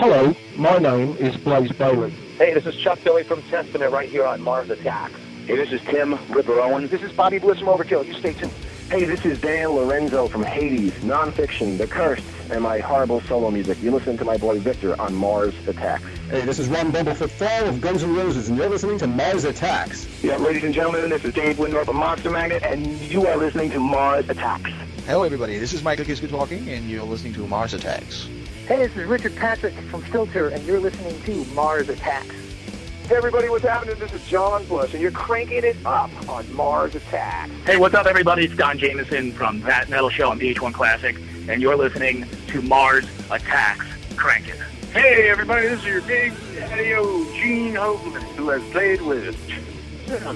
Hello, my name is Blaze Bayley. Hey, this is Chuck Billy from Testament right here on Mars Attacks. Hey, this is Tim Ripper Owens. This is Bobby Blitz from Overkill. You stay tuned. Hey, this is Dan Lorenzo from Hades, Nonfiction, The Cursed, and my horrible solo music. You listen to my boy Victor on Mars Attacks. Hey, this is Ron Bumblefoot Thal of Guns N' Roses, and you're listening to Mars Attacks. Yeah, ladies and gentlemen, this is Dave Wyndorf of Monster Magnet, and you are listening to Mars Attacks. Hello, everybody. This is Michael Kiske talking, and you're listening to Mars Attacks. Hey, this is Richard Patrick from Filter, and you're listening to Mars Attacks. Hey everybody, what's happening? This is John Bush, and you're cranking it up on Mars Attacks. Hey, what's up everybody? It's Don Jamieson from That Metal Show on VH1 Classic, and you're listening to Mars Attacks. Crank it. Hey everybody, this is your big daddy Gene Hoglan, who has played with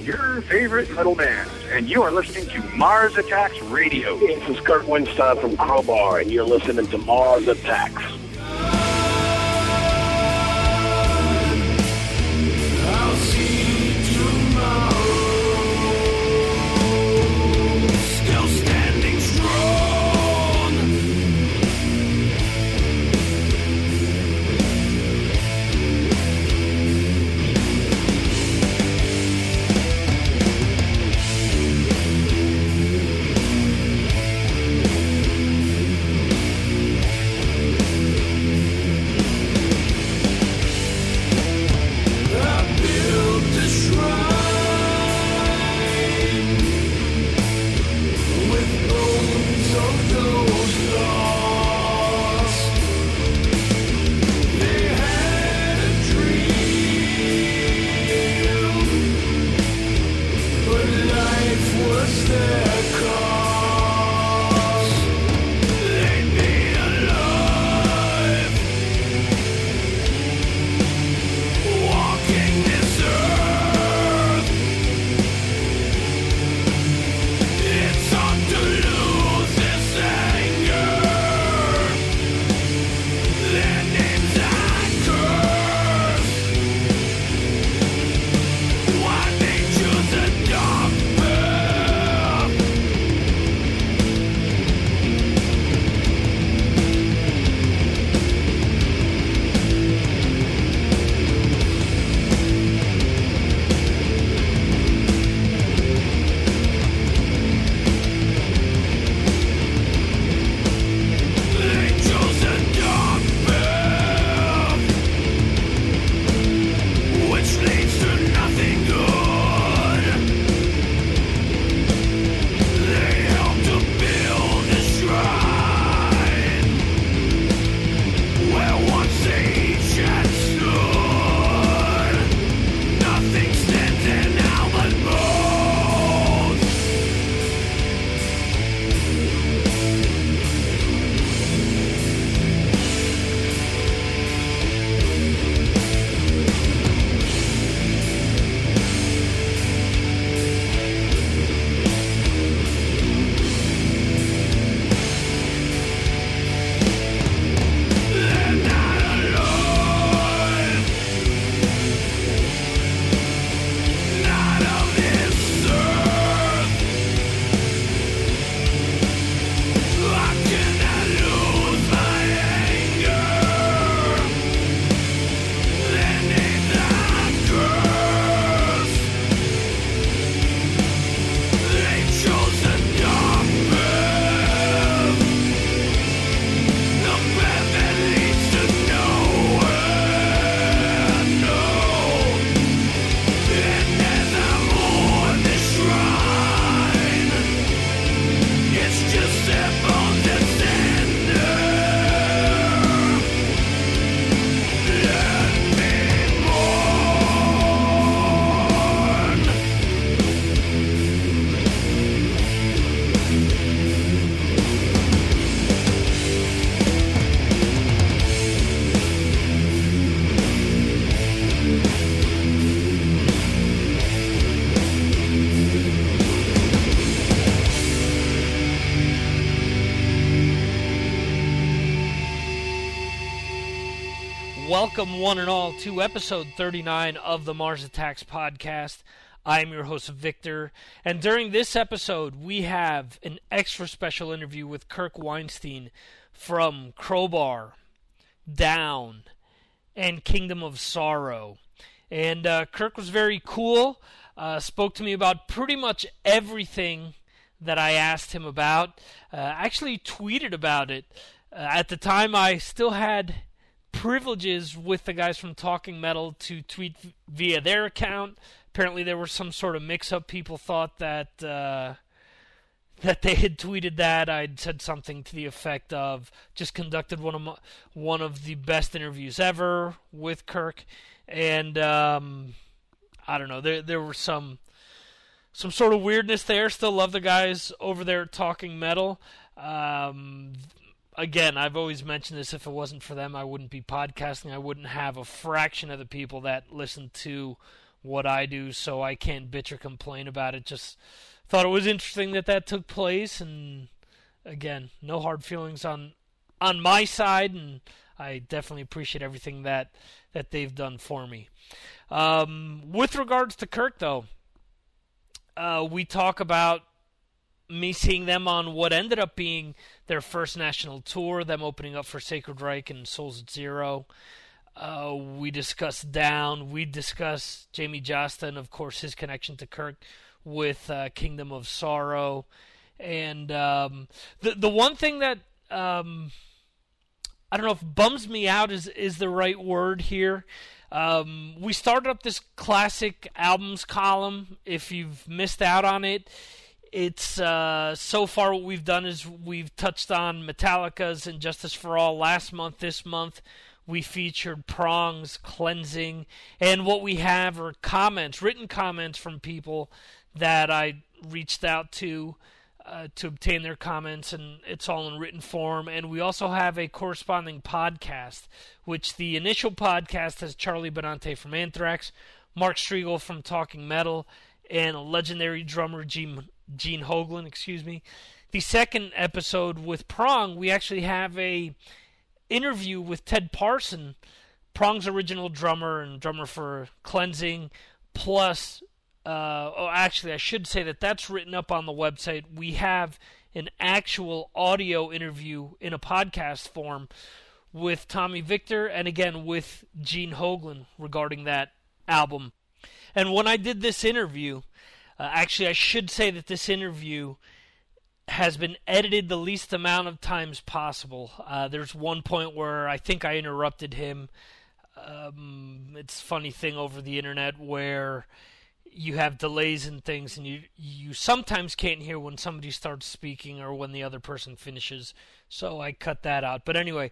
your favorite metal bands, and you are listening to Mars Attacks Radio. This is Kirk Windstein from Crowbar, and you're listening to Mars Attacks. life was there. Welcome, one and all, to episode 39 of the Mars Attacks podcast. I am your host, Victor, and during this episode, we have an extra special interview with Kirk Windstein from Crowbar, Down, and Kingdom of Sorrow. And uh, Kirk was very cool, uh, spoke to me about pretty much everything that I asked him about. Uh, actually, tweeted about it. Uh, at the time, I still had privileges with the guys from Talking Metal to tweet via their account. Apparently, there was some sort of mix-up. People thought that uh, that they had tweeted that I'd said something to the effect of just conducted one of my, one of the best interviews ever with Kirk, and um, I don't know. There there were some some sort of weirdness there. Still love the guys over there talking metal. Um, again, I've always mentioned this. If it wasn't for them, I wouldn't be podcasting. I wouldn't have a fraction of the people that listen to what I do. So I can't bitch or complain about it. Just thought it was interesting that that took place, and again, no hard feelings on on my side, and I definitely appreciate everything that that they've done for me. Um, with regards to Kirk, though, uh, we talk about me seeing them on what ended up being their first national tour, them opening up for Sacred Reich and Souls at Zero. Uh, we discuss Down. We discuss Jamey Jasta and, of course, his connection to Kirk with uh, Kingdom of Sorrow. And um, the the one thing that um, I don't know if bums me out is is the right word here. Um, we started up this classic albums column. If you've missed out on it, it's uh, so far what we've done is we've touched on Metallica's and Justice for All last month. This month we featured Prongs, Cleansing, and what we have are comments, written comments from people that I reached out to uh, to obtain their comments, and it's all in written form. And we also have a corresponding podcast, which the initial podcast has Charlie Benante from Anthrax, Mark Strigl from Talking Metal, and legendary drummer Gene, Gene Hoglan. Excuse me. The second episode with Prong, we actually have a interview with Ted Parson, Prong's original drummer and drummer for Cleansing, plus uh, oh, actually, I should say that that's written up on the website. We have an actual audio interview in a podcast form with Tommy Victor and again with Gene Hoglan regarding that album. And when I did this interview, uh, actually, I should say that this interview has been edited the least amount of times possible. Uh, there's one point where I think I interrupted him. Um, it's funny thing over the internet where you have delays and things, and you you sometimes can't hear when somebody starts speaking or when the other person finishes. So I cut that out. But anyway,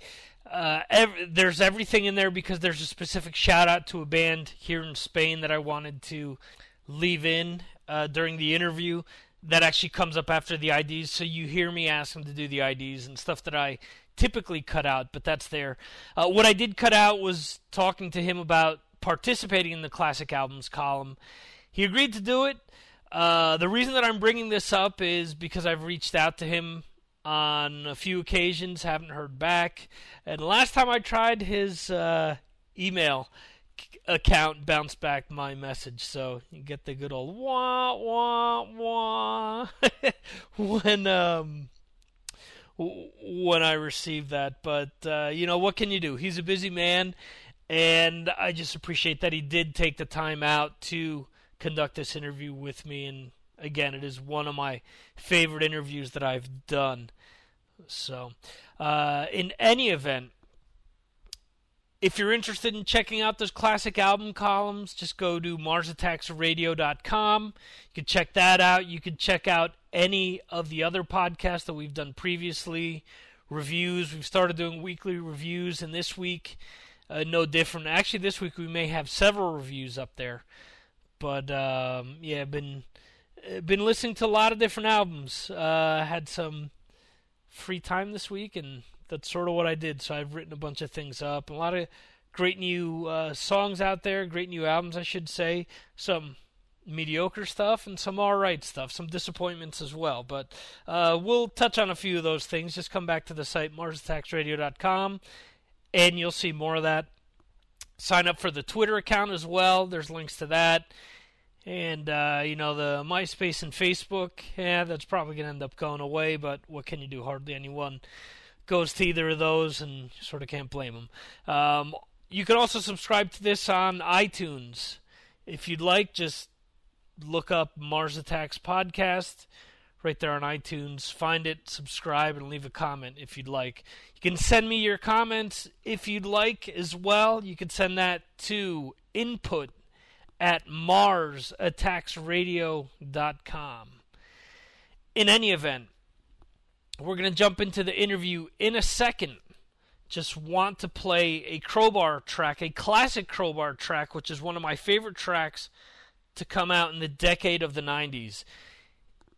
uh, there's everything in there because there's a specific shout out to a band here in Spain that I wanted to leave in uh, during the interview. That actually comes up after the IDs, so you hear me ask them to do the IDs and stuff that I typically cut out, but that's there. Uh, what I did cut out was talking to him about participating in the classic albums column he agreed to do it. Uh, the reason that I'm bringing this up is because I've reached out to him on a few occasions, haven't heard back. And last time I tried, his uh, email account bounced back my message. So you get the good old wah wah wah when um when I received that. But uh, you know what can you do? He's a busy man, and I just appreciate that he did take the time out to conduct this interview with me. And again, it is one of my favorite interviews that I've done. So, uh, in any event, if you're interested in checking out those classic album columns, just go to MarsAttacksRadio.com. You can check that out. You can check out any of the other podcasts that we've done previously, reviews. We've started doing weekly reviews, and this week, uh, no different. Actually, this week we may have several reviews up there. But um, yeah, been uh, been listening to a lot of different albums. Uh, had some free time this week, and that's sort of what I did. So I've written a bunch of things up, a lot of great new uh, songs out there, great new albums, I should say. Some mediocre stuff and some alright stuff, some disappointments as well. But uh, we'll touch on a few of those things. Just come back to the site MarsAttacksRadio.com and you'll see more of that. Sign up for the Twitter account as well. There's links to that. And, uh, you know, the MySpace and Facebook, yeah, that's probably going to end up going away, but what can you do? Hardly anyone goes to either of those, and sort of can't blame them. Um, you can also subscribe to this on iTunes. If you'd like, just look up Mars Attacks Podcast right there on iTunes. Find it, subscribe, and leave a comment if you'd like. You can send me your comments if you'd like as well. You can send that to input at marsattacksradio.com. In any event, we're going to jump into the interview in a second just want to play a crowbar track, a classic crowbar track, which is one of my favorite tracks to come out in the decade of the 90s.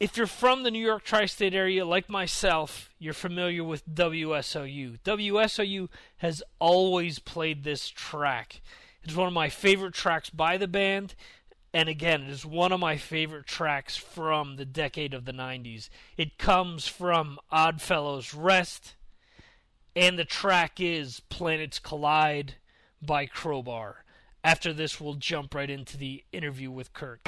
If you're from the New York tri state area, like myself, you're familiar with WSOU. WSOU has always played this track. It's one of my favorite tracks by the band, and again, it is one of my favorite tracks from the decade of the 90s. It comes from Oddfellows Rest and the track is Planets Collide by Crowbar. After this, we'll jump right into the interview with Kirk.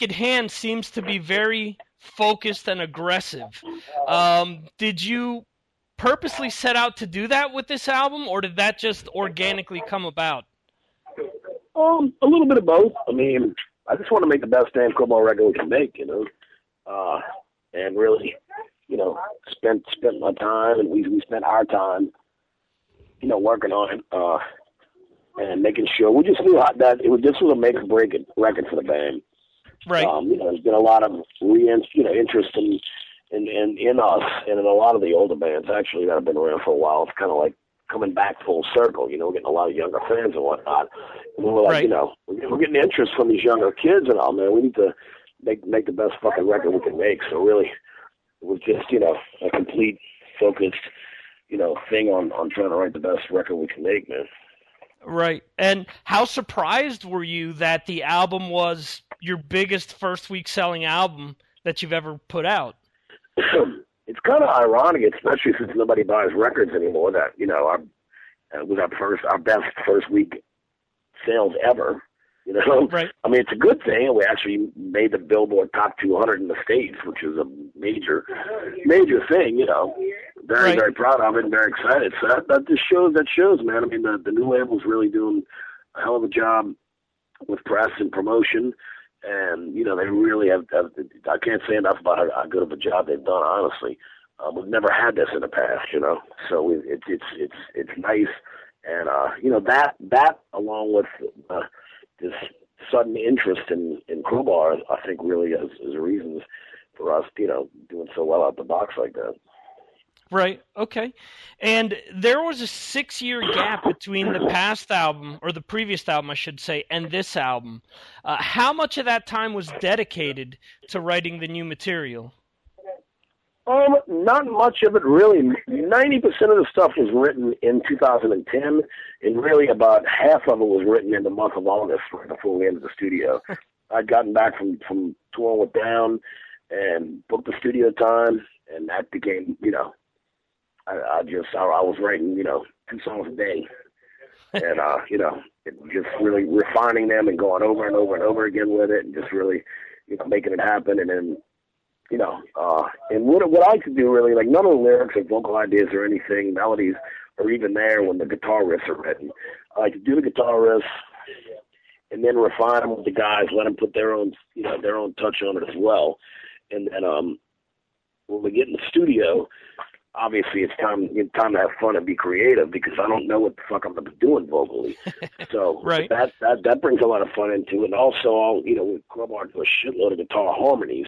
Wicked Hand seems to be very focused and aggressive. Um, did you purposely set out to do that with this album, or did that just organically come about? Um, a little bit of both. I mean, I just want to make the best damn Crowbar record we can make, you know, uh, and really, you know, spent spent my time and we we spent our time, you know, working on it, uh, and making sure we just knew that it was. This was a make or break record for the band. Right. Um, you know, there's been a lot of re you know interest in in in in us and in a lot of the older bands actually that have been around for a while. It's kind of like coming back full circle. You know, we're getting a lot of younger fans and whatnot. And we were like, Right. you know, we're getting interest from these younger kids and all. Man, we need to make make the best fucking record we can make. So really, it was just you know a complete focused you know thing on on trying to write the best record we can make, man. Right. And how surprised were you that the album was your biggest first week selling album that you've ever put out? it's kind of ironic, especially since nobody buys records anymore. That you know, our uh, was our first, our best first week sales ever. You know, right. I mean, it's a good thing, we actually made the Billboard Top 200 in the states, which is a major, major thing. You know, very, Right. very proud of it and very excited. So that, that just shows, that shows, man. I mean, the the new label's really doing a hell of a job with press and promotion. And you know they really have. have I can't say enough about how, how good of a job they've done. Honestly, um, we've never had this in the past, you know. So we, it's it's it's it's nice, and uh, you know that that along with uh, this sudden interest in in crowbar, I think really is is reasons for us, you know, doing so well out the box like that. Right. Okay. And there was a six year gap between the past album, or the previous album, I should say, and this album. Uh, how much of that time was dedicated to writing the new material? Um, not much of it really. Ninety percent of the stuff was written in 2010, and really about half of it was written in the month of August, right before we entered the studio. I'd gotten back from from touring with Down, and booked the studio time, and that became, you know, I, I just I, I was writing, you know, two songs a day, and uh, you know, just really refining them and going over and over and over again with it, and just really, you know, making it happen, and then you know, uh, and what what I could do really, like none of the lyrics or vocal ideas or anything, melodies are even there when the guitar riffs are written. I to do the guitar riffs and then refine them with the guys, let them put their own, you know, their own touch on it as well. And then um, when we get in the studio, obviously it's time it's time to have fun and be creative because I don't know what the fuck I'm gonna be doing vocally. So Right. that that that brings a lot of fun into it. And also, I'll, you know, with Crowbar do a shitload of guitar harmonies,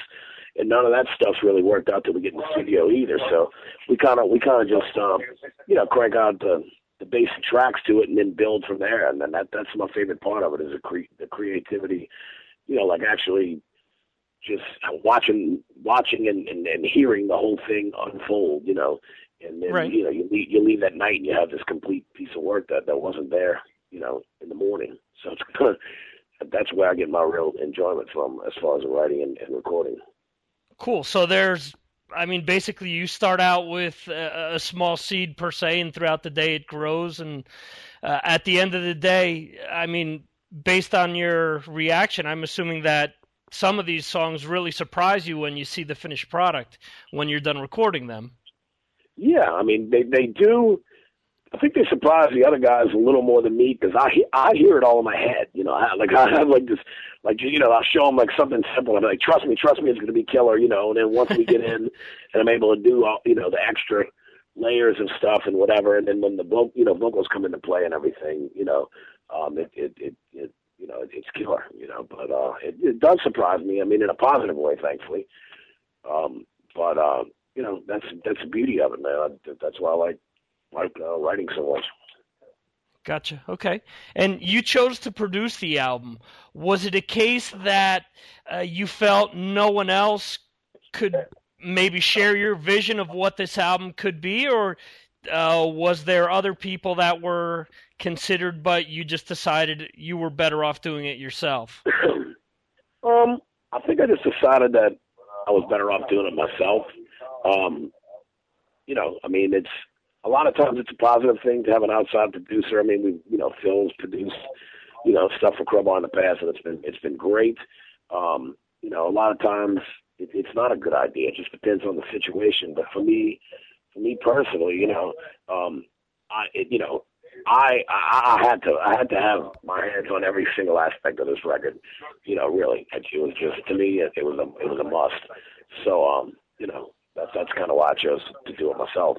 and none of that stuff's really worked out till we get in the studio either. So we kind of we kind of just um, you know crank out the the basic tracks to it and then build from there. And then that that's my favorite part of it is the cre- the creativity. You know, like actually just watching watching and, and, and hearing the whole thing unfold, you know. And then Right. you know, you leave you leave that night and you have this complete piece of work that, that wasn't there, you know, in the morning. So it's kind of that's where I get my real enjoyment from as far as writing and, and recording. Cool. So there's, I mean, basically you start out with a, a small seed per se, and throughout the day it grows. And uh, at the end of the day, I mean, based on your reaction, I'm assuming that some of these songs really surprise you when you see the finished product when you're done recording them. Yeah, I mean they they do. I think they surprise the other guys a little more than me because I I hear it all in my head. You know, I, like I have like this, like you know, I'll show them like something simple. I'm like, trust me, trust me, it's going to be killer. You know, and then once we get in, and I'm able to do all you know the extra layers and stuff and whatever, and then when the vo- you know vocals come into play and everything, you know, um, it it it, it you know it's killer. You know, but uh, it, it does surprise me. I mean, in a positive way, thankfully. Um, but uh, you know, that's that's the beauty of it, man. That's why I like like uh, writing so much. Gotcha. Okay. And you chose to produce the album. Was it a case that uh, you felt no one else could maybe share your vision of what this album could be, or uh, was there other people that were considered, but you just decided you were better off doing it yourself? Um, I think I just decided that I was better off doing it myself. Um, you know, I mean, it's a lot of times it's a positive thing to have an outside producer. I mean, we, you know, Phil's produced, you know, stuff for Crowbar in the past, and it's been it's been great. Um, you know, a lot of times it, it's not a good idea. It just depends on the situation. But for me, for me personally, you know, um, I, it, you know, I, I I had to I had to have my hands on every single aspect of this record. You know, really, it, was just to me it, it was a it was a must. So um, you know, that's that's kind of why I chose to do it myself.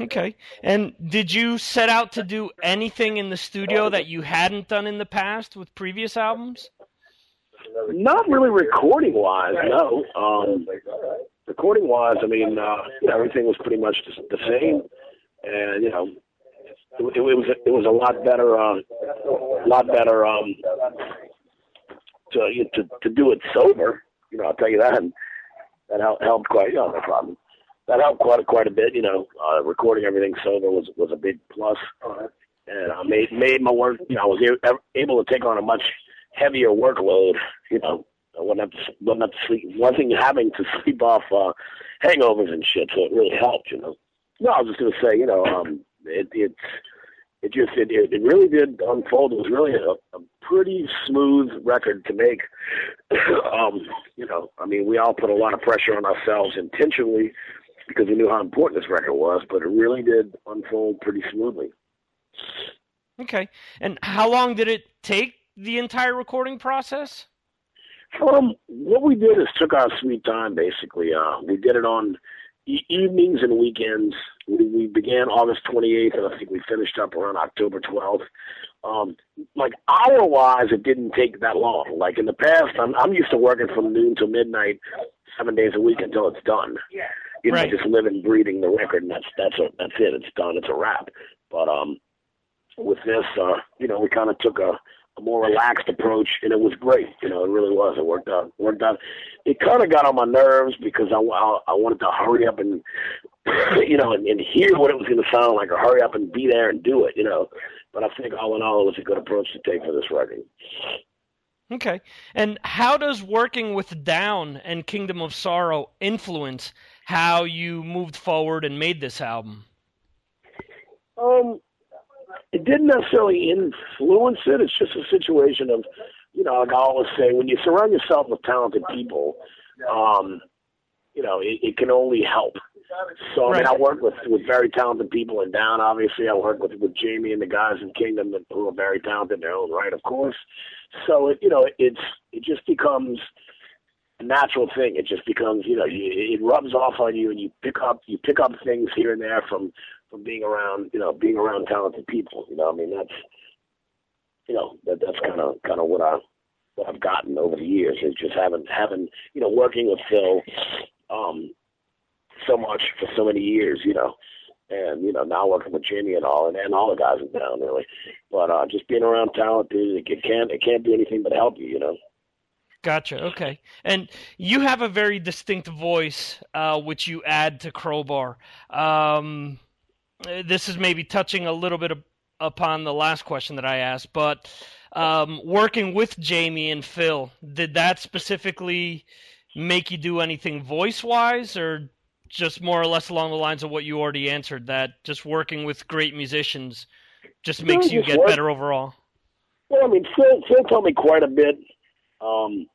Okay. And did you set out to do anything in the studio that you hadn't done in the past with previous albums? Not really recording wise, no. Um, recording wise, I mean, uh, everything was pretty much the same, and you know, it, it was it was a lot better, uh, a lot better um, to to to do it sober. You know, I'll tell you that. And that helped quite. You know, no problem. That helped quite quite a bit. You know, uh, recording everything sober was was a big and I made made my work. You know, I was able to take on a much heavier workload. You know, I wasn't have to wasn't have to sleep. Having to sleep off uh, hangovers and shit. So it really helped. You know. No, I was just gonna say. You know, um, it it's it just it, it really did unfold. It was really a, a pretty smooth record to make. um, you know, I mean, we all put a lot of pressure on ourselves intentionally because we knew how important this record was, but it really did unfold pretty smoothly. Okay, and how long did it take the entire recording process? Um, what we did is took our sweet time. Basically, uh, we did it on e- evenings and weekends. We, we began August 28th, and I think we finished up around October 12th. Um, like hour wise, it didn't take that long. Like in the past, I'm I'm used to working from noon to midnight, seven days a week until it's done. Yeah, You know, Right. just living, breathing the record, and that's that's a, that's it. It's done. It's a wrap. But um, with this, uh, you know, we kind of took a, a more relaxed approach, and it was great. You know, it really was. It worked out. Worked out. It kind of got on my nerves because I, I, I wanted to hurry up and, you know, and, and hear what it was going to sound like, or hurry up and be there and do it. You know, but I think all in all, it was a good approach to take for this record. Okay. And how does working with Down and Kingdom of Sorrow influence how you moved forward and made this album? Um, it didn't necessarily influence it. It's just a situation of, you know, like I always say, when you surround yourself with talented people, um, you know, it, it can only help. So I mean, I work with with very talented people in Down. Obviously, I work with with Jamey and the guys in Kingdom that- who are very talented in their own right, of course. So it, you know, it's it just becomes a natural thing. It just becomes, you know, you, it rubs off on you, and you pick up you pick up things here and there from from being around, you know, being around talented people. You know, I mean, that's you know that that's kind of kind of what I what I've gotten over the years is just having having you know working with Phil um so much for so many years, you know. And, you know, now working with Jimmy and all and, and all the guys in town really. But uh just being around talented it, it can't it can't do anything but help you, you know. Gotcha. Okay. And you have a very distinct voice, uh, which you add to Crowbar. Um, this is maybe touching a little bit of, upon the last question that I asked, but um, working with Jamey and Phil, did that specifically make you do anything voice wise, or just more or less along the lines of what you already answered? That just working with great musicians just makes you get work- better overall. Well, I mean, Phil, Phil told me quite a bit. Um,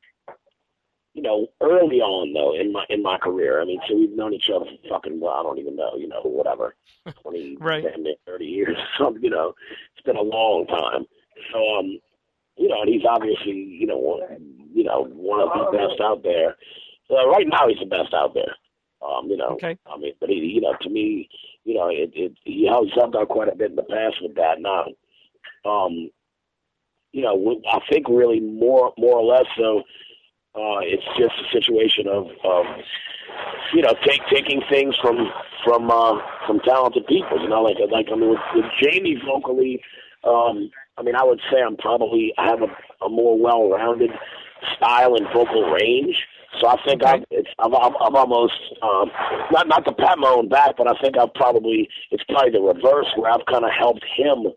you know, early on though in my in my career. I mean, so we've known each other for fucking well, I don't even know, you know, whatever, twenty, Right. damn near thirty years. So you know, it's been a long time. So um, you know, and he's obviously you know one, you know one of the best out there. So right now, he's the best out there. Um, you know, Okay. I mean, but he, you know, to me, you know, it, it he helped out quite a bit in the past with that. Now, um, you know, I think really more more or less so. Uh, it's just a situation of, of you know, take, taking things from from uh, from talented people. You know, like like I mean, with, with Jamey vocally, um, I mean, I would say I'm probably I have a, a more well-rounded style and vocal range. So I think I'm, it's, I've, I've, I've almost um, not not to pat my own back, but I think I've probably it's probably the reverse where I've kind of helped him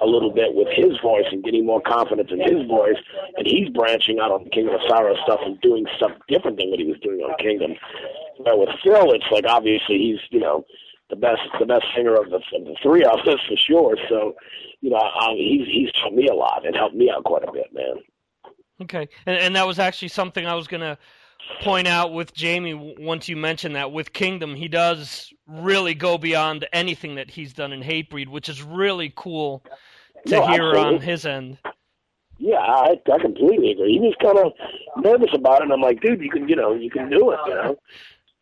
a little bit with his voice and getting more confidence in his voice, and he's branching out on Kingdom of Sorrow stuff and doing stuff different than what he was doing on Kingdom. But with Phil, it's like obviously he's you know the best the best singer of the, of the three of us for sure. So you know um, he's he's taught me a lot and helped me out quite a bit, man. Okay, and, and that was actually something I was gonna point out with Jamey once you mention that with Kingdom, he does really go beyond anything that he's done in Hatebreed, which is really cool to No, hear absolutely. on his end. Yeah, I, I completely agree. He was kind of nervous about it, and I'm like, dude, you can, you know, you can do it, you know.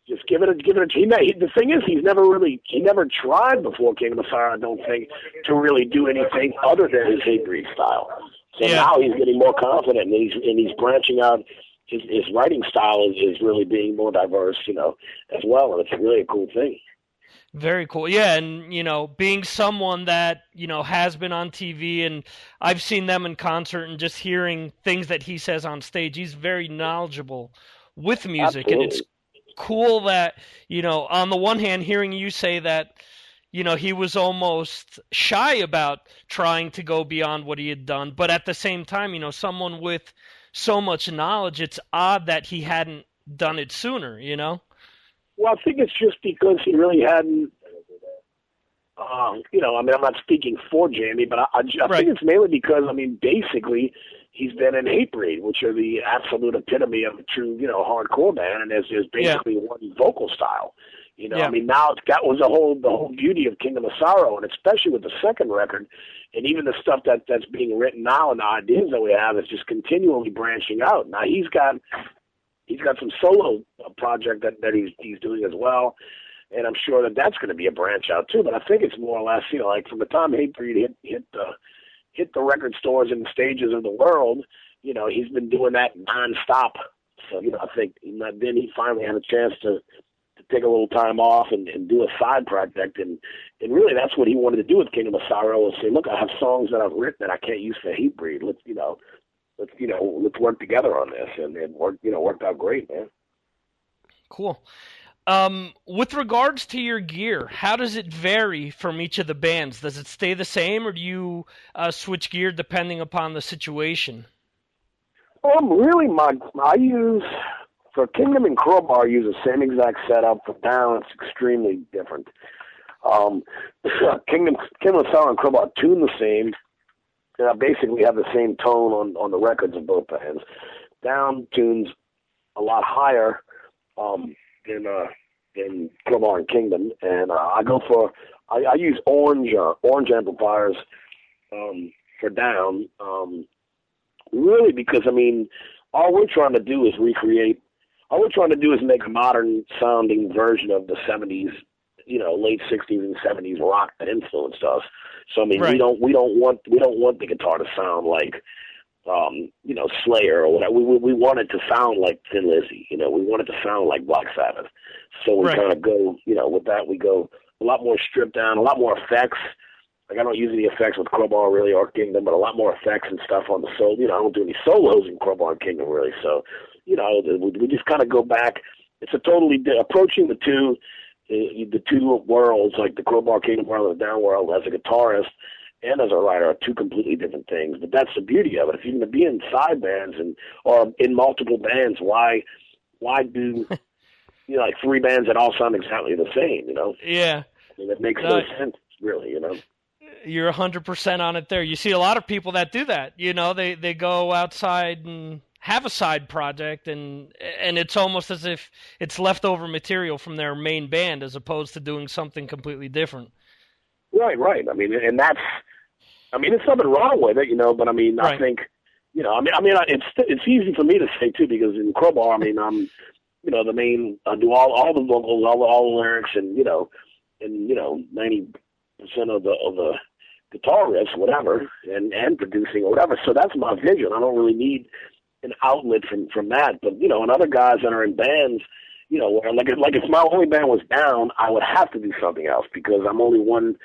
Just give it a, give it a. He, he, the thing is, he's never really, he never tried before King of the Fire. I don't think to really do anything other than his Hatebreed style. So Yeah. now he's getting more confident, and he's and he's branching out. His his writing style is is really being more diverse, you know, as well, and it's really a cool thing. Very cool. Yeah, and you know, being someone that, you know, has been on TV and I've seen them in concert and just hearing things that he says on stage, he's very knowledgeable with music and it's cool that, you know, on the one hand hearing you say that you know, he was almost shy about trying to go beyond what he had done, but at the same time, you know, someone with so much knowledge, it's odd that he hadn't done it sooner, you know? Well, I think it's just because he really hadn't. Um, you know, I mean, I'm not speaking for Jamey, but I, I, I Right. think it's mainly because, I mean, basically, he's been in Hatebreed, which are the absolute epitome of a true, you know, hardcore band, and there's, there's Yeah. basically one vocal style. You know, Yeah. I mean, now that was the whole the whole beauty of Kingdom of Sorrow, and especially with the second record, and even the stuff that that's being written now and the ideas that we have is just continually branching out. Now he's got he's got some solo uh, project that that he's he's doing as well, and I'm sure that that's going to be a branch out too. But I think it's more or less you know like from the time Hatebreed hit hit the hit the record stores and the stages of the world, you know he's been doing that nonstop. So you know I think then he finally had a chance to to take a little time off and, and do a side project and and really that's what he wanted to do with Kingdom of Sorrow was say, look, I have songs that I've written that I can't use for Hatebreed. Let's you know, let's you know, let's work together on this and it worked you know worked out great, man. Cool. Um, with regards to your gear, how does it vary from each of the bands? Does it stay the same, or do you uh, switch gear depending upon the situation? Um, really, my I use for Kingdom and Crowbar. Use the same exact setup. For Down, it's extremely different. Um, Kingdom, Kingdom of Sorrow and Crowbar tune the same. And I basically have the same tone on on the records of both bands. Down tunes a lot higher um, than uh, than Crowbar and Kingdom, and uh, I go for I, I use orange uh, orange amplifiers um, for Down. Um, really because I mean, all we're trying to do is recreate. All we're trying to do is make a modern sounding version of the '70s, you know, late '60s and '70s rock that influenced us. So I mean, we don't we don't want we don't want the guitar to sound like, um, you know, Slayer or whatever. We we, we want it to sound like Thin Lizzy. You know, we want it to sound like Black Sabbath. So we Right. kind of go, you know, with that we go a lot more stripped down, a lot more effects. Like I don't use any effects with Crowbar really or Kingdom, but a lot more effects and stuff on the solo. You know, I don't do any solos in Crowbar and Kingdom really. So, you know, we, we just kind of go back. It's a totally di- approaching the two, uh, the two worlds, like the Crowbar Kingdom world and the Down world, as a guitarist and as a writer, are two completely different things. But that's the beauty of it. If you're going to be in side bands and or in multiple bands, why why do you know like three bands that all sound exactly the same? You know, Yeah, I mean, it makes no sense really. You know. you're 100% on it there. You see a lot of people that do that. You know, they they go outside and have a side project and and it's almost as if it's leftover material from their main band as opposed to doing something completely different. Right, right. I mean, and that's, I mean, there's nothing wrong with it, you know. But I mean, I think, you know, I mean, I mean, it's it's easy for me to say too because in Crowbar, I mean, I'm, you know, the main, I do all all the vocals, all the all the lyrics, and you know, and you know, ninety percent of the of the guitar riffs, whatever, and and producing or whatever. So that's my vision. I don't really need an outlet from from that. But you know, and other guys that are in bands, you know, where like like if my only band was down, I would have to do something else because I'm only one,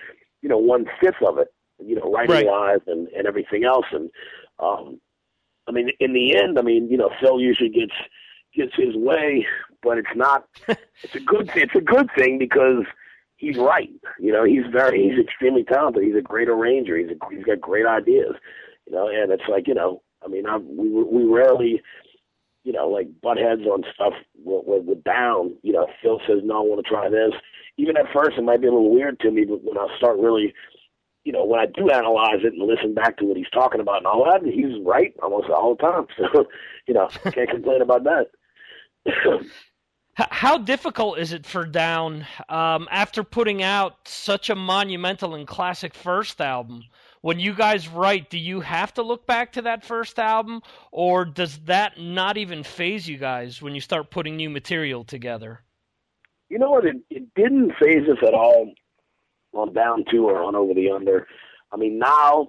you know, one fifth of it, you know, writing Right. wise and and everything else. And um, I mean, in the end, I mean, you know, Phil usually gets gets his way, but it's not. it's a good it's a good thing because he's right. You know, he's very he's extremely talented. He's a great arranger. He's a, he's got great ideas. You know, and it's like you know, I mean, I, we we rarely, you know, like butt heads on stuff with, with, down. You know, Phil says no, I want to try this. Even at first, it might be a little weird to me, but when I start really, you you know, when I do analyze it and listen back to what he's talking about and all that, he's right almost all the time. So, you know, can't complain about that. How difficult is it for Down um, after putting out such a monumental and classic first album? When you guys write, do you have to look back to that first album, or does that not even phase you guys when you start putting new material together? You know what? It, it didn't phase us at all on Down Two or on Over the Under. I mean, now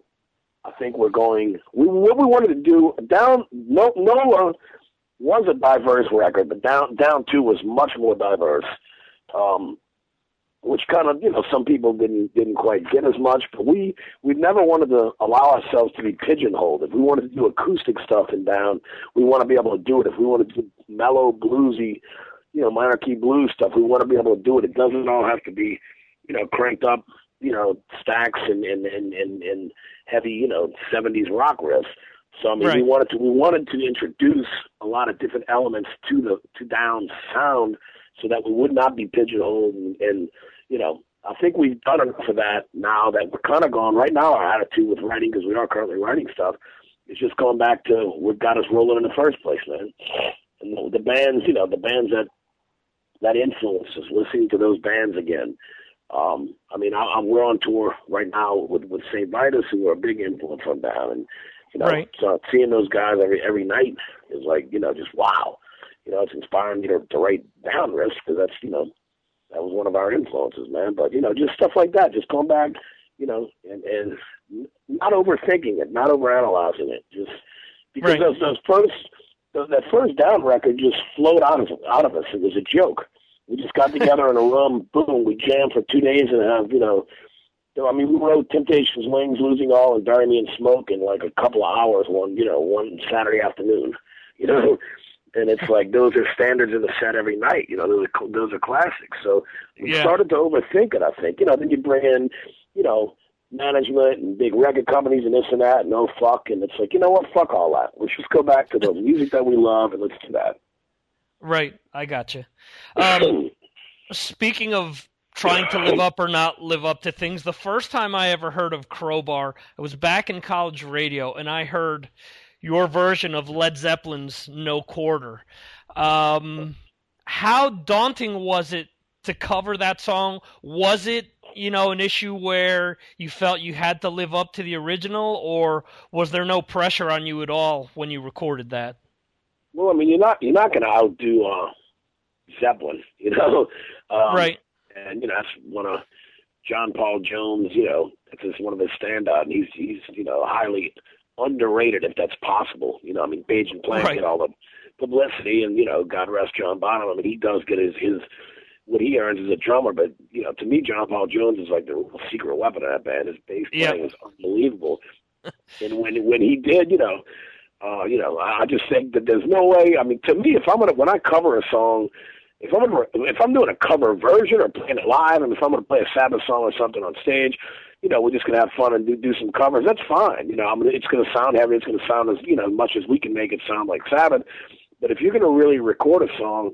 I think we're going. We, what we wanted to do down. No, no. Uh, was a diverse record, but down down two was much more diverse. Um, which kind of you know some people didn't didn't quite get as much, but we we never wanted to allow ourselves to be pigeonholed. If we wanted to do acoustic stuff in down, we want to be able to do it. If we wanted to do mellow bluesy, you know, minor key blues stuff, we want to be able to do it. It doesn't all have to be, you know, cranked up, you know, stacks and and and and, and heavy, you know, seventies rock riffs. So I mean, right. we wanted to we wanted to introduce a lot of different elements to the to down sound, so that we would not be pigeonholed. And, and you know, I think we've done enough of that now that we're kind of gone. Right now, our attitude with writing, because we are currently writing stuff, is just going back to what got us rolling in the first place, man. And the, the bands, you know, the bands that that influence us, listening to those bands again. Um, I mean, I, I'm, we're on tour right now with with St. Vitus, who are a big influence on down, and you know, right. so seeing those guys every every night is like, you know, just wow. You know, it's inspiring me to, to write down riffs because that's, you know, that was one of our influences, man. But you know, just stuff like that, just going back, you know, and and not overthinking it, not overanalyzing it, just because right. those those first those, that first down record just flowed out of out of us. It was a joke. We just got together in a room, boom, we jammed for two days and have, you know, I mean, we wrote Temptations, Wings, Losing All, and Bury Me in Smoke in like a couple of hours one, you know, one Saturday afternoon, you know. And it's like those are standards in the set every night, you know. Those are those are classics. So we yeah. started to overthink it. I think, you know. Then you bring in, you know, management and big record companies and this and that, and oh fuck, and it's like, you know what, fuck all that. Let's just go back to the music that we love and let's do that. Right, I got you. Um, speaking of trying to live up or not live up to things. The first time I ever heard of Crowbar, I was back in college radio, and I heard your version of Led Zeppelin's No Quarter. Um, how daunting was it to cover that song? Was it, you know, an issue where you felt you had to live up to the original, or was there no pressure on you at all when you recorded that? Well, I mean, you're not you're not going to outdo uh, Zeppelin, you know. Um, right and you know that's one of John Paul Jones. You know, that's just one of his standout, and he's he's you know highly underrated if that's possible. You know, I mean, Page and Plant right. get all the publicity, and you know, God rest John Bonham. I mean, he does get his his what he earns as a drummer, but you know, to me, John Paul Jones is like the secret weapon of that band. His bass playing is unbelievable, and when when he did, you know. Uh, you know, I just think that there's no way. I mean, to me, if I'm gonna when I cover a song, if I'm gonna, if I'm doing a cover version or playing it live, and if I'm gonna play a Sabbath song or something on stage, you know, we're just gonna have fun and do do some covers. That's fine. You know, I mean, it's gonna sound heavy. It's gonna sound as you know, as much as we can make it sound like Sabbath. But if you're gonna really record a song,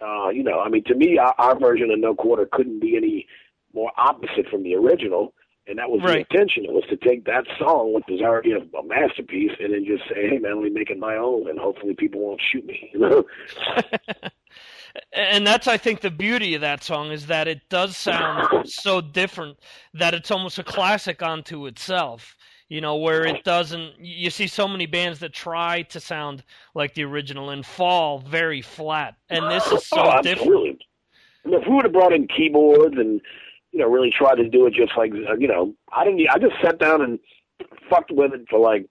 uh, you know, I mean, to me, our, our version of No Quarter couldn't be any more opposite from the original. And that was right. the intention. It was to take that song, which was already a, a masterpiece, and then just say, "Hey, man, let me make it my own," and hopefully people won't shoot me. You know. and that's I think the beauty of that song is that it does sound so different that it's almost a classic unto itself. You know, where it doesn't. You see so many bands that try to sound like the original and fall very flat, and this is so oh, different. I mean, if we would have brought in keyboards and you know really tried to do it just like uh, you know, I didn't. I just sat down and fucked with it for like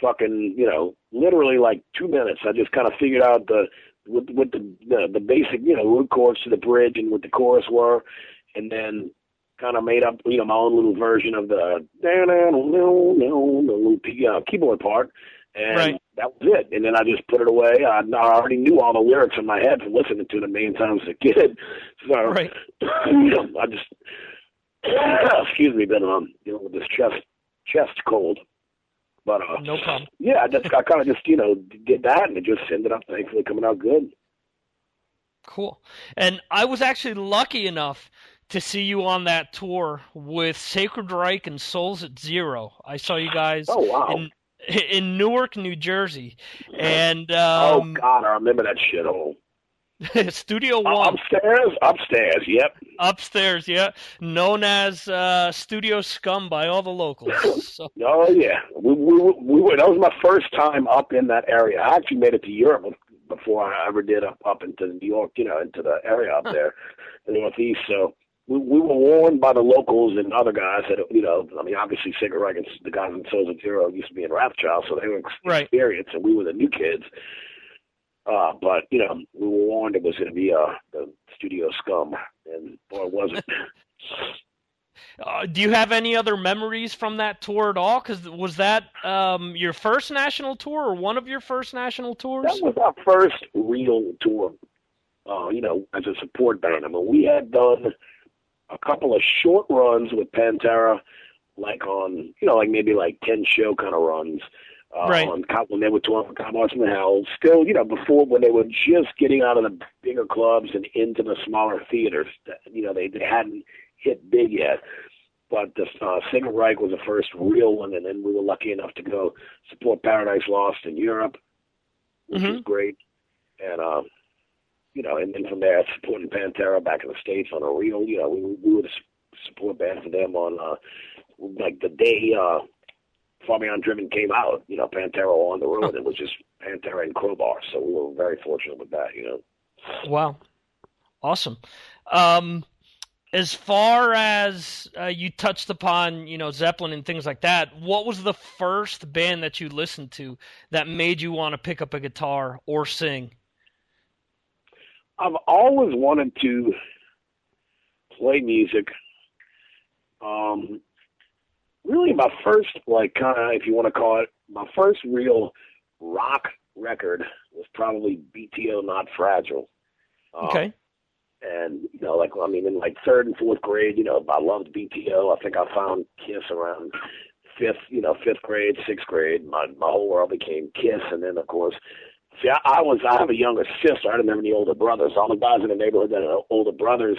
fucking you know literally like two minutes. I just kind of figured out the with with the, the the basic you know root chords to the bridge and what the chorus were, and then kind of made up you know my own little version of the no uh, keyboard part, and right. that was it. And then I just put it away. I, I already knew all the lyrics in my head from listening to it a million times as a kid, so right. you know I just excuse me, been um dealing with this chest chest cold. But uh, no problem. Yeah, I just I kind of just you know did that, and it just ended up thankfully coming out good. Cool. And I was actually lucky enough to see you on that tour with Sacred Reich and Souls at Zero. I saw you guys oh, wow. in in Newark, New Jersey, and oh um, god, I remember that shithole. Studio One upstairs, upstairs, yep, upstairs, yeah, known as uh, Studio Scum by all the locals. So. oh yeah, we, we we were. That was my first time up in that area. I actually made it to Europe before I ever did up up into New York, you know, into the area up there, in the Northeast. So we, we were warned by the locals and other guys that you know, I mean, obviously Reich and the guys in Souls of Zero used to be in Wrathchild, so they were right. experienced, and we were the new kids. Uh, but you know, we were warned it was going to be uh, the studio scum, and boy, was it. Uh, do you have any other memories from that tour at all? Because was that um, your first national tour, or one of your first national tours? That was our first real tour. Uh, you know, as a support band. I mean, we had done a couple of short runs with Pantera, like on you know, like maybe like ten show kind of runs. Uh, right. On when they were touring for Cowboys from Hell, still, you know, before when they were just getting out of the bigger clubs and into the smaller theaters, you know, they they hadn't hit big yet. But the uh, Sacred Reich was the first real one, and then we were lucky enough to go support Paradise Lost in Europe, which mm-hmm. was great. And uh, you know, and then from there, supporting Pantera back in the states on a real, you know, we, we would support band for them on uh, like the day uh, Far Beyond Driven came out. You know, Pantera on the road. It was just Pantera and Crowbar, so we were very fortunate with that. You know. Wow, awesome. Um, as far as uh, you touched upon, you know, Zeppelin and things like that, what was the first band that you listened to that made you want to pick up a guitar or sing? I've always wanted to play music. Um, really, my first, like, kind of, if you want to call it, my first real rock record was probably BTO Not Fragile. Um, okay. And, you know, like, I mean, in like third and fourth grade, you know, I loved BTO. I think I found Kiss around fifth, you know, fifth grade, sixth grade. My, my whole world became Kiss. And then, of course, See, I, I was I have a younger sister. I didn't have any older brothers. All the guys in the neighborhood that are older brothers,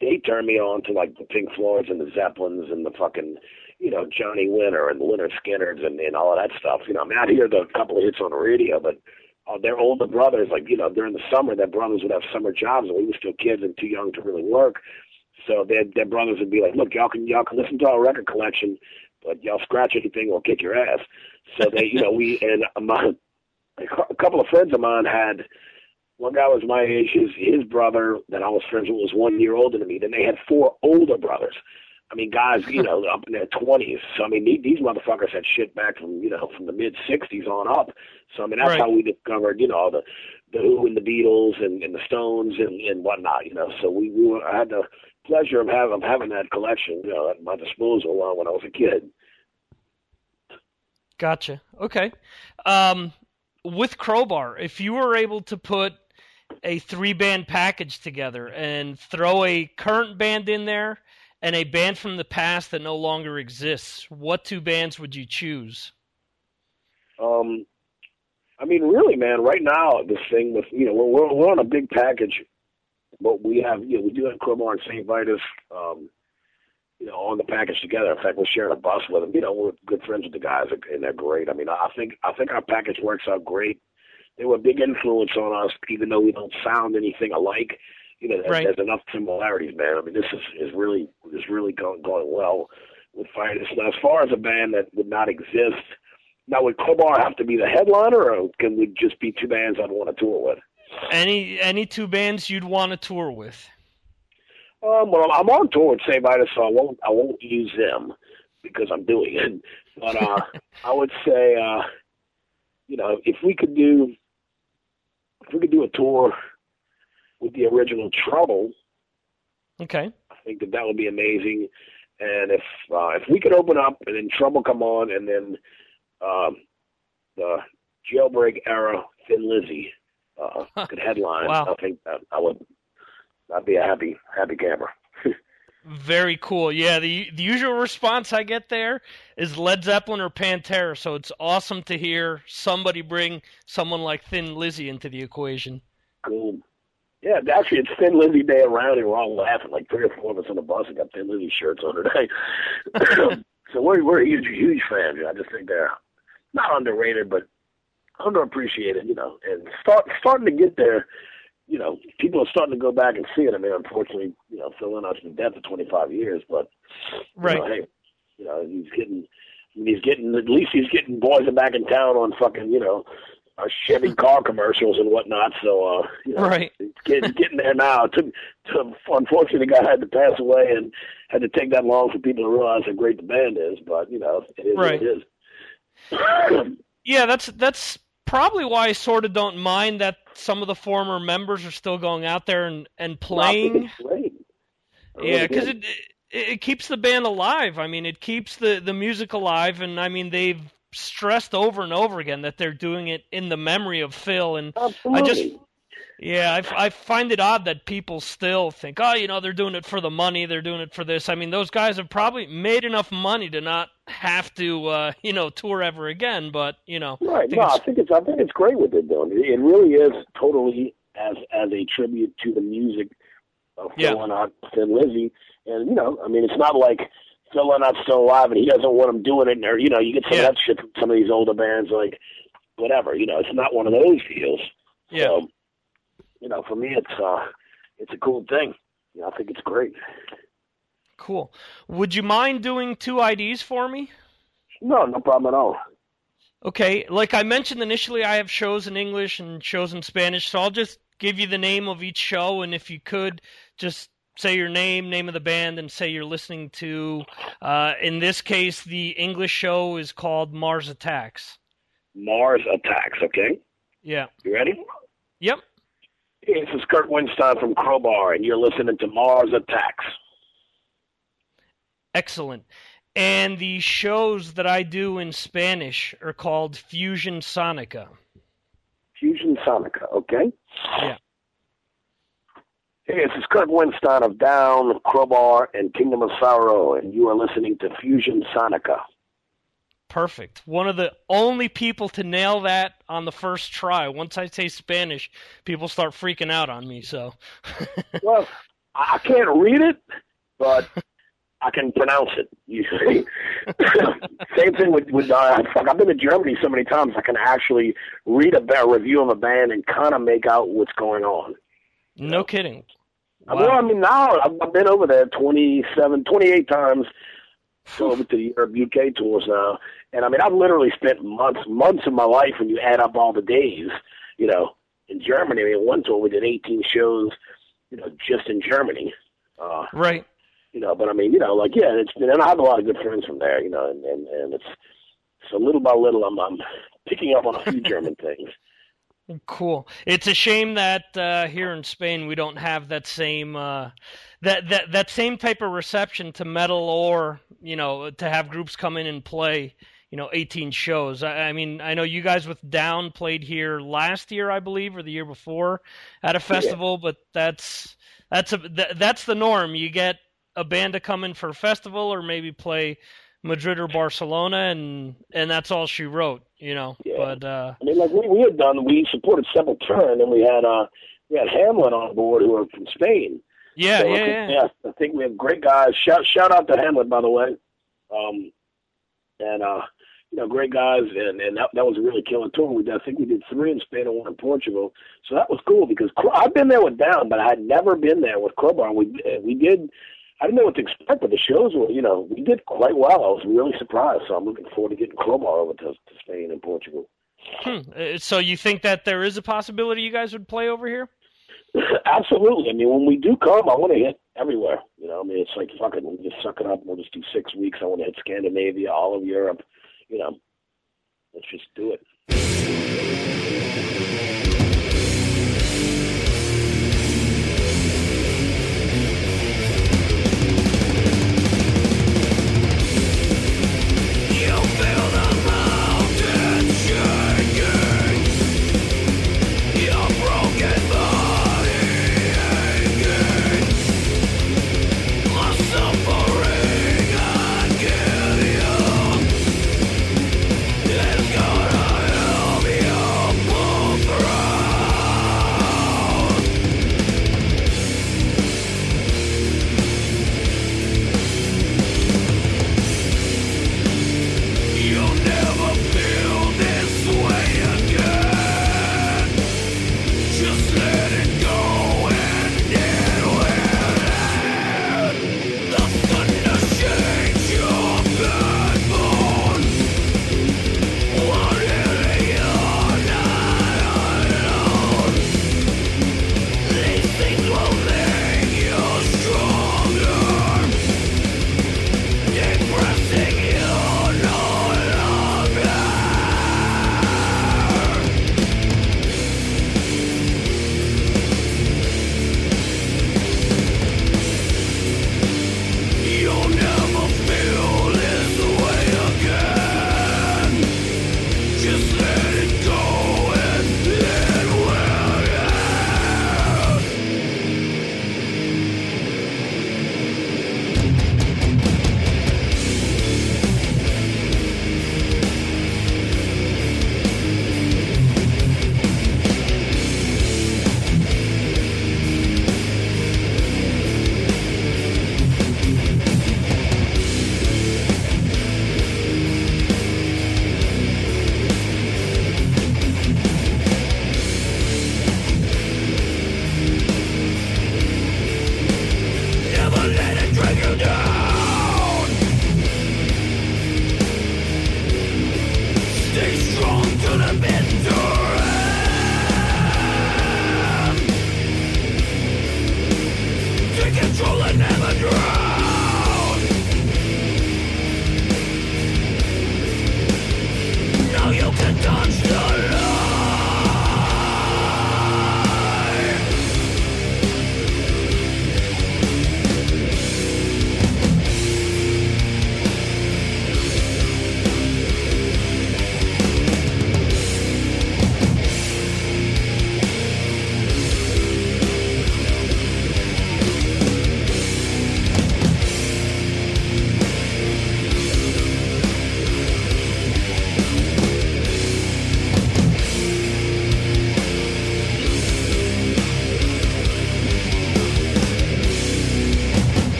they turned me on to like the Pink Floyds and the Zeppelins and the fucking, you know, Johnny Winter and the Lynyrd Skynyrd's and, and all of that stuff. You know, I mean, I'd hear the couple of hits on the radio, but uh, their older brothers, like you know, during the summer, their brothers would have summer jobs, and we were still kids and too young to really work. So their their brothers would be like, "Look, y'all can y'all can listen to our record collection, but y'all scratch anything, we'll kick your ass." So they, you know, we and my a couple of friends of mine had one guy was my age. His his brother that I was friends with was one year older than me. Then they had four older brothers. I mean, guys, you know, up in their twenties. So I mean, these motherfuckers had shit back from you know from the mid '60s on up. So I mean, that's right. how we discovered you know the the Who and the Beatles and, and the Stones and and whatnot. You know, so we we were, I had the pleasure of having of having that collection you know at my disposal uh, when I was a kid. Gotcha. Okay. Um, with Crowbar, if you were able to put a three band package together and throw a current band in there and a band from the past that no longer exists, what two bands would you choose? Um, I mean, really, man. Right now, this thing with you know we're we're on a big package, but we have you know we do have Crowbar and Saint Vitus. Um, you know, on the package together. In fact, we're sharing a bus with them. You know, we're good friends with the guys, and they're great. I mean, I think I think our package works out great. They were a big influence on us, even though we don't sound anything alike. You know, there's, right. there's enough similarities, man. I mean, this is is really is really going going well with Vitus. Now, as far as a band that would not exist, now would Crowbar have to be the headliner, or can we just be two bands I'd want to tour with? Any any two bands you'd want to tour with? Um, well, I'm on tour with Saint Vitus, so I won't I won't use them because I'm doing it. But uh, I would say, uh, you know, if we could do if we could do a tour with the original Trouble, okay, I think that that would be amazing. And if uh, if we could open up and then Trouble come on, and then um, the Jailbreak era Thin Lizzy uh, could headline, wow. I think that I would I'd be a happy happy camper. Very cool. Yeah, the the usual response I get there is Led Zeppelin or Pantera, so it's awesome to hear somebody bring someone like Thin Lizzy into the equation. Cool. Yeah, actually, it's Thin Lizzy Day around, and we're all laughing. Like three or four of us on the bus have got Thin Lizzy shirts on today. so we're we're huge huge fans. I just think they're not underrated, but underappreciated. You know, and start starting to get there. You know, people are starting to go back and see it. I mean, unfortunately, you know, Phil Lynott's been dead for 25 years, but right. You know, hey, you know, he's getting, he's getting at least he's getting boys back in town on fucking, you know, uh, Chevy car commercials and whatnot. So, uh, you know, right, getting, getting there now. It took, to, unfortunately, the guy had to pass away and had to take that long for people to realize how great the band is. But you know, it is right. it is. yeah, that's that's probably why I sort of don't mind that some of the former members are still going out there and and playing. Yeah, because it, it it keeps the band alive. I mean, it keeps the the music alive, and I mean they've stressed over and over again that they're doing it in the memory of Phil, and Absolutely. I just. Yeah, I, I find it odd that people still think, oh, you know, they're doing it for the money, they're doing it for this. I mean, those guys have probably made enough money to not have to, uh, you know, tour ever again. But you know, right? I think no, I think it's I think it's great what they're doing. It really is totally as as a tribute to the music of Phil Yeah. And Lizzy. And you know, I mean, it's not like Phil Lynott's still alive and he doesn't want them doing it. Or you know, you get some Yeah. of that shit from some of these older bands, like whatever. You know, it's not one of those deals. Yeah. So, you know, for me, it's uh, it's a cool thing. You know, I think it's great. Cool. Would you mind doing two IDs for me? No, no problem at all. Okay, like I mentioned initially, I have shows in English and shows in Spanish, so I'll just give you the name of each show, and if you could, just say your name, name of the band, and say you're listening to. Uh, in this case, the English show is called Mars Attacks. Mars Attacks. Okay, Yeah. you ready? Yep. Hey, this is Kirk Windstein from Crowbar, and you're listening to Mars Attacks. Excellent. And the shows that I do in Spanish are called Fusion Sonica. Fusion Sonica, okay? Yeah. Hey, this is Kirk Windstein of Down, Crowbar, and Kingdom of Sorrow, and you are listening to Fusion Sonica. Perfect. One of the only people to nail that on the first try. Once I say Spanish, people start freaking out on me. So, well, I can't read it, but I can pronounce it. Usually, same thing with with. Uh, fuck, I've been to Germany so many times. I can actually read a, ba- review of a band and kind of make out what's going on. no kidding. I mean, I mean, now I've I've been over there 27, 28 times. Go over to the Europe UK tours now, and I mean, I've literally spent months, months of my life when you add up all the days. You know, in Germany, I mean, one tour we did eighteen shows. You know, just in Germany. Uh, Right. you know, but I mean, you know, like yeah, it's and I have a lot of good friends from there, you know, and and, and it's so little by little, I'm I'm picking up on a few German things. Cool. It's a shame that uh, here in Spain we don't have that same uh, that that that same type of reception to metal, or you know, to have groups come in and play. You know, 18 shows. I, I mean, I know you guys with Down played here last year, I believe, or the year before at a festival. But that's that's a th- that's the norm. You get a band to come in for a festival, or maybe play Madrid or Barcelona, and and that's all she wrote. You know, but uh, I mean, like we we had done, we supported Sepultura, and we had uh we had Hamlet on board who are from Spain. yeah, So, yeah, think, yeah. yeah. I think we have great guys. Shout shout out to Hamlet, by the way. Um, and uh, you know, great guys, and and that that was a really killer tour. We did, I think we did three in Spain and one in Portugal. So that was cool because I've been there with Down, but I had never been there with Crowbar. We we did. I didn't know what to expect, but the shows were, you know, we did quite well. I was really surprised. So I'm looking forward to getting Crowbar over to, to Spain and Portugal. Hmm. Uh, So you think that there is a possibility you guys would play over here? Absolutely. I mean, when we do come, I want to hit everywhere. You know, I mean, it's like fucking, we just suck it up. We'll just do six weeks. I want to hit Scandinavia, all of Europe. You know, let's just do it.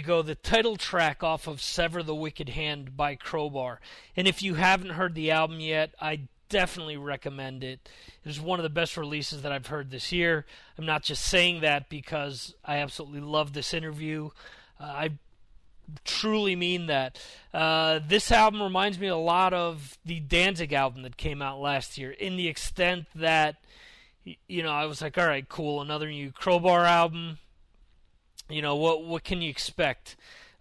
Go, the title track off of Sever the Wicked Hand by Crowbar. And if you haven't heard the album yet, I definitely recommend it. It is one of the best releases that I've heard this year. I'm not just saying that because I absolutely love this interview. Uh, I truly mean that. Uh, this album reminds me a lot of the Danzig album that came out last year, in the extent that, you know, I was like, all right, cool, another new Crowbar album. You know, what what can you expect?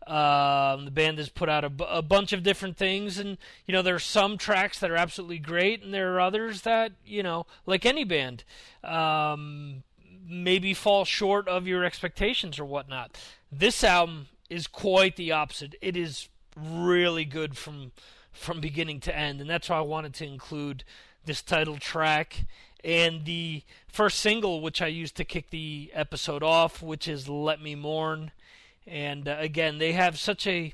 Um, the band has put out a, b- a bunch of different things, and you know there are some tracks that are absolutely great, and there are others that you know, like any band, um, maybe fall short of your expectations or whatnot. This album is quite the opposite. It is really good from from beginning to end, and that's why I wanted to include this title track and the first single, which I used to kick the episode off, which is "Let Me Mourn." And uh, again, they have such a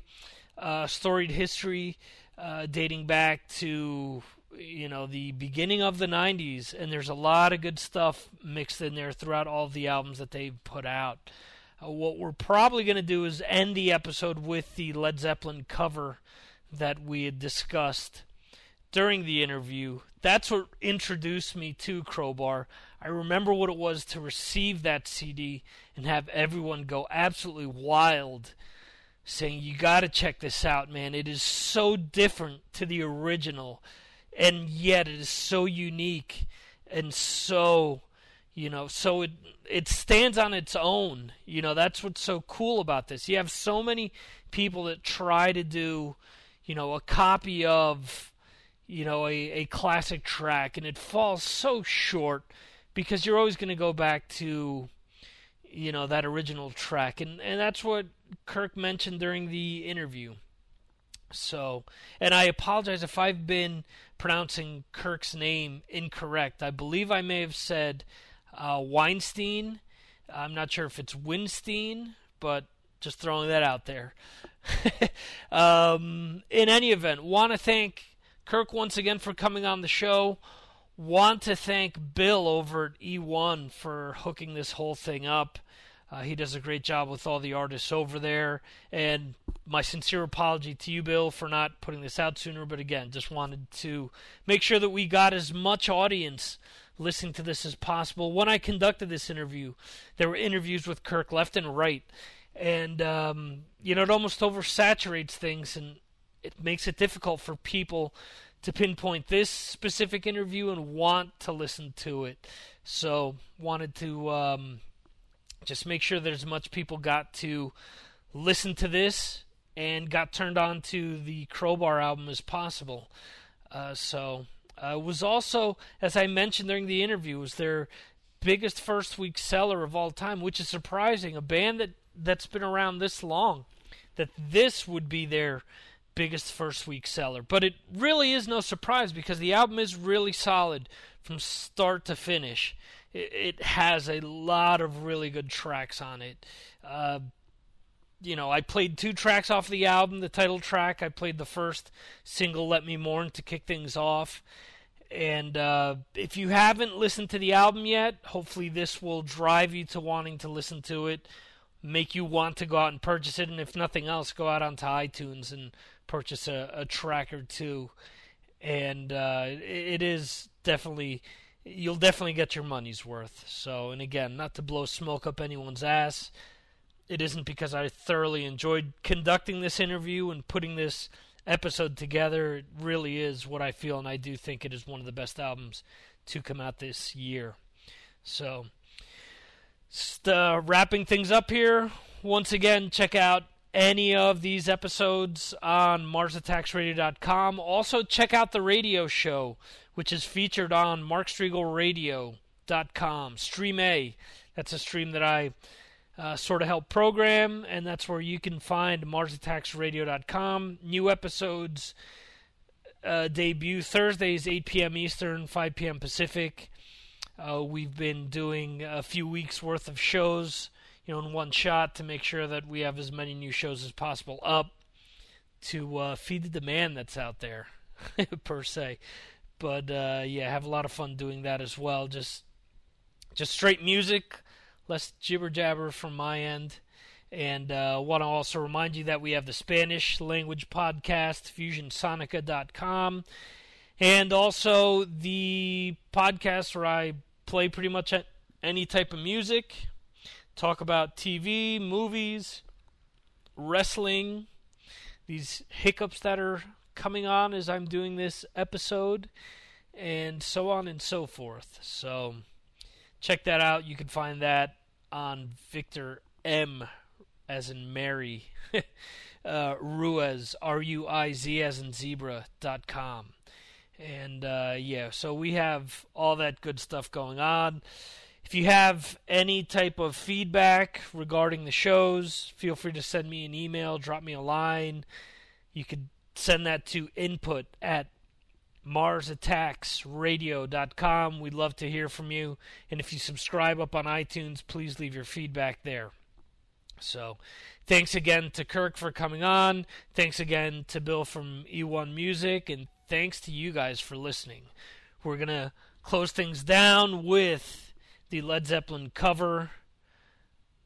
uh, storied history uh, dating back to you know the beginning of the 90s and there's a lot of good stuff mixed in there throughout all the albums that they've put out uh, what we're probably going to do is end the episode with the Led Zeppelin cover that we had discussed during the interview. That's what introduced me to Crowbar. I remember what it was to receive that CD and have everyone go absolutely wild saying, You got to check this out, man. It is so different to the original, and yet it is so unique and so you know so it it stands on its own you know that's what's so cool about this you have so many people that try to do you know a copy of you know a, a classic track and it falls so short because you're always going to go back to you know that original track and and that's what Kirk mentioned during the interview so and I apologize if I've been pronouncing Kirk's name incorrect I believe I may have said uh, Weinstein. I'm not sure if it's Winstein, but just throwing that out there. um, in any event, want to thank Kirk once again for coming on the show. Want to thank Bill over at E1 for hooking this whole thing up. Uh, he does a great job with all the artists over there. And my sincere apology to you, Bill, for not putting this out sooner. But again, just wanted to make sure that we got as much audience listening to this as possible. When I conducted this interview, there were interviews with Kirk left and right, and um, you know it almost oversaturates things, and it makes it difficult for people to pinpoint this specific interview and want to listen to it. So wanted to um, just make sure that as much people got to listen to this and got turned on to the Crowbar album as possible. Uh, so uh, was also, as I mentioned during the interview, was their biggest first week seller of all time, which is surprising. A band that that's been around this long, that this would be their biggest first week seller. But it really is no surprise because the album is really solid from start to finish. It, it has a lot of really good tracks on it. Uh, you know, I played two tracks off the album, the title track. I played the first single, Let Me Mourn, to kick things off. And uh, if you haven't listened to the album yet, hopefully this will drive you to wanting to listen to it, make you want to go out and purchase it. And if nothing else, go out onto iTunes and purchase a, a track or two. And uh, it is definitely, you'll definitely get your money's worth. So, and again, not to blow smoke up anyone's ass it isn't because I thoroughly enjoyed conducting this interview and putting this episode together. It really is what I feel, and I do think it is one of the best albums to come out this year. So, just, uh, wrapping things up here. Once again, check out any of these episodes on MarsAttacksRadio.com. Also, check out the radio show, which is featured on MarkStriglRadio.com. Stream A. That's a stream that I uh, sort of help program, and that's where you can find MarsAttacksRadio.com. New episodes uh, debut Thursdays, 8 p.m. Eastern, 5 p.m. Pacific. Uh, we've been doing a few weeks worth of shows, you know, in one shot to make sure that we have as many new shows as possible up to uh, feed the demand that's out there, per se. But uh, yeah, have a lot of fun doing that as well. Just just straight music less jibber jabber from my end. And uh, want to also remind you that we have the Spanish language podcast, fusionsonica.com, and also the podcast where I play pretty much any type of music, talk about TV, movies, wrestling, these hiccups that are coming on as I'm doing this episode, and so on and so forth. So check that out. You can find that on Victor M as in Mary, uh, Ruiz, R U I Z as in zebra dot com. And uh, yeah, so we have all that good stuff going on. If you have any type of feedback regarding the shows, feel free to send me an email, drop me a line. You could send that to input at marsattacksradio.com. We'd love to hear from you. And if you subscribe up on iTunes, please leave your feedback there. So, thanks again to Kirk for coming on. Thanks again to Bill from E1 Music. And thanks to you guys for listening. We're going to close things down with the Led Zeppelin cover.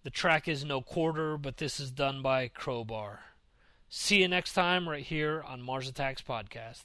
The track is No Quarter, but this is done by Crowbar. See you next time right here on Mars Attacks Podcast.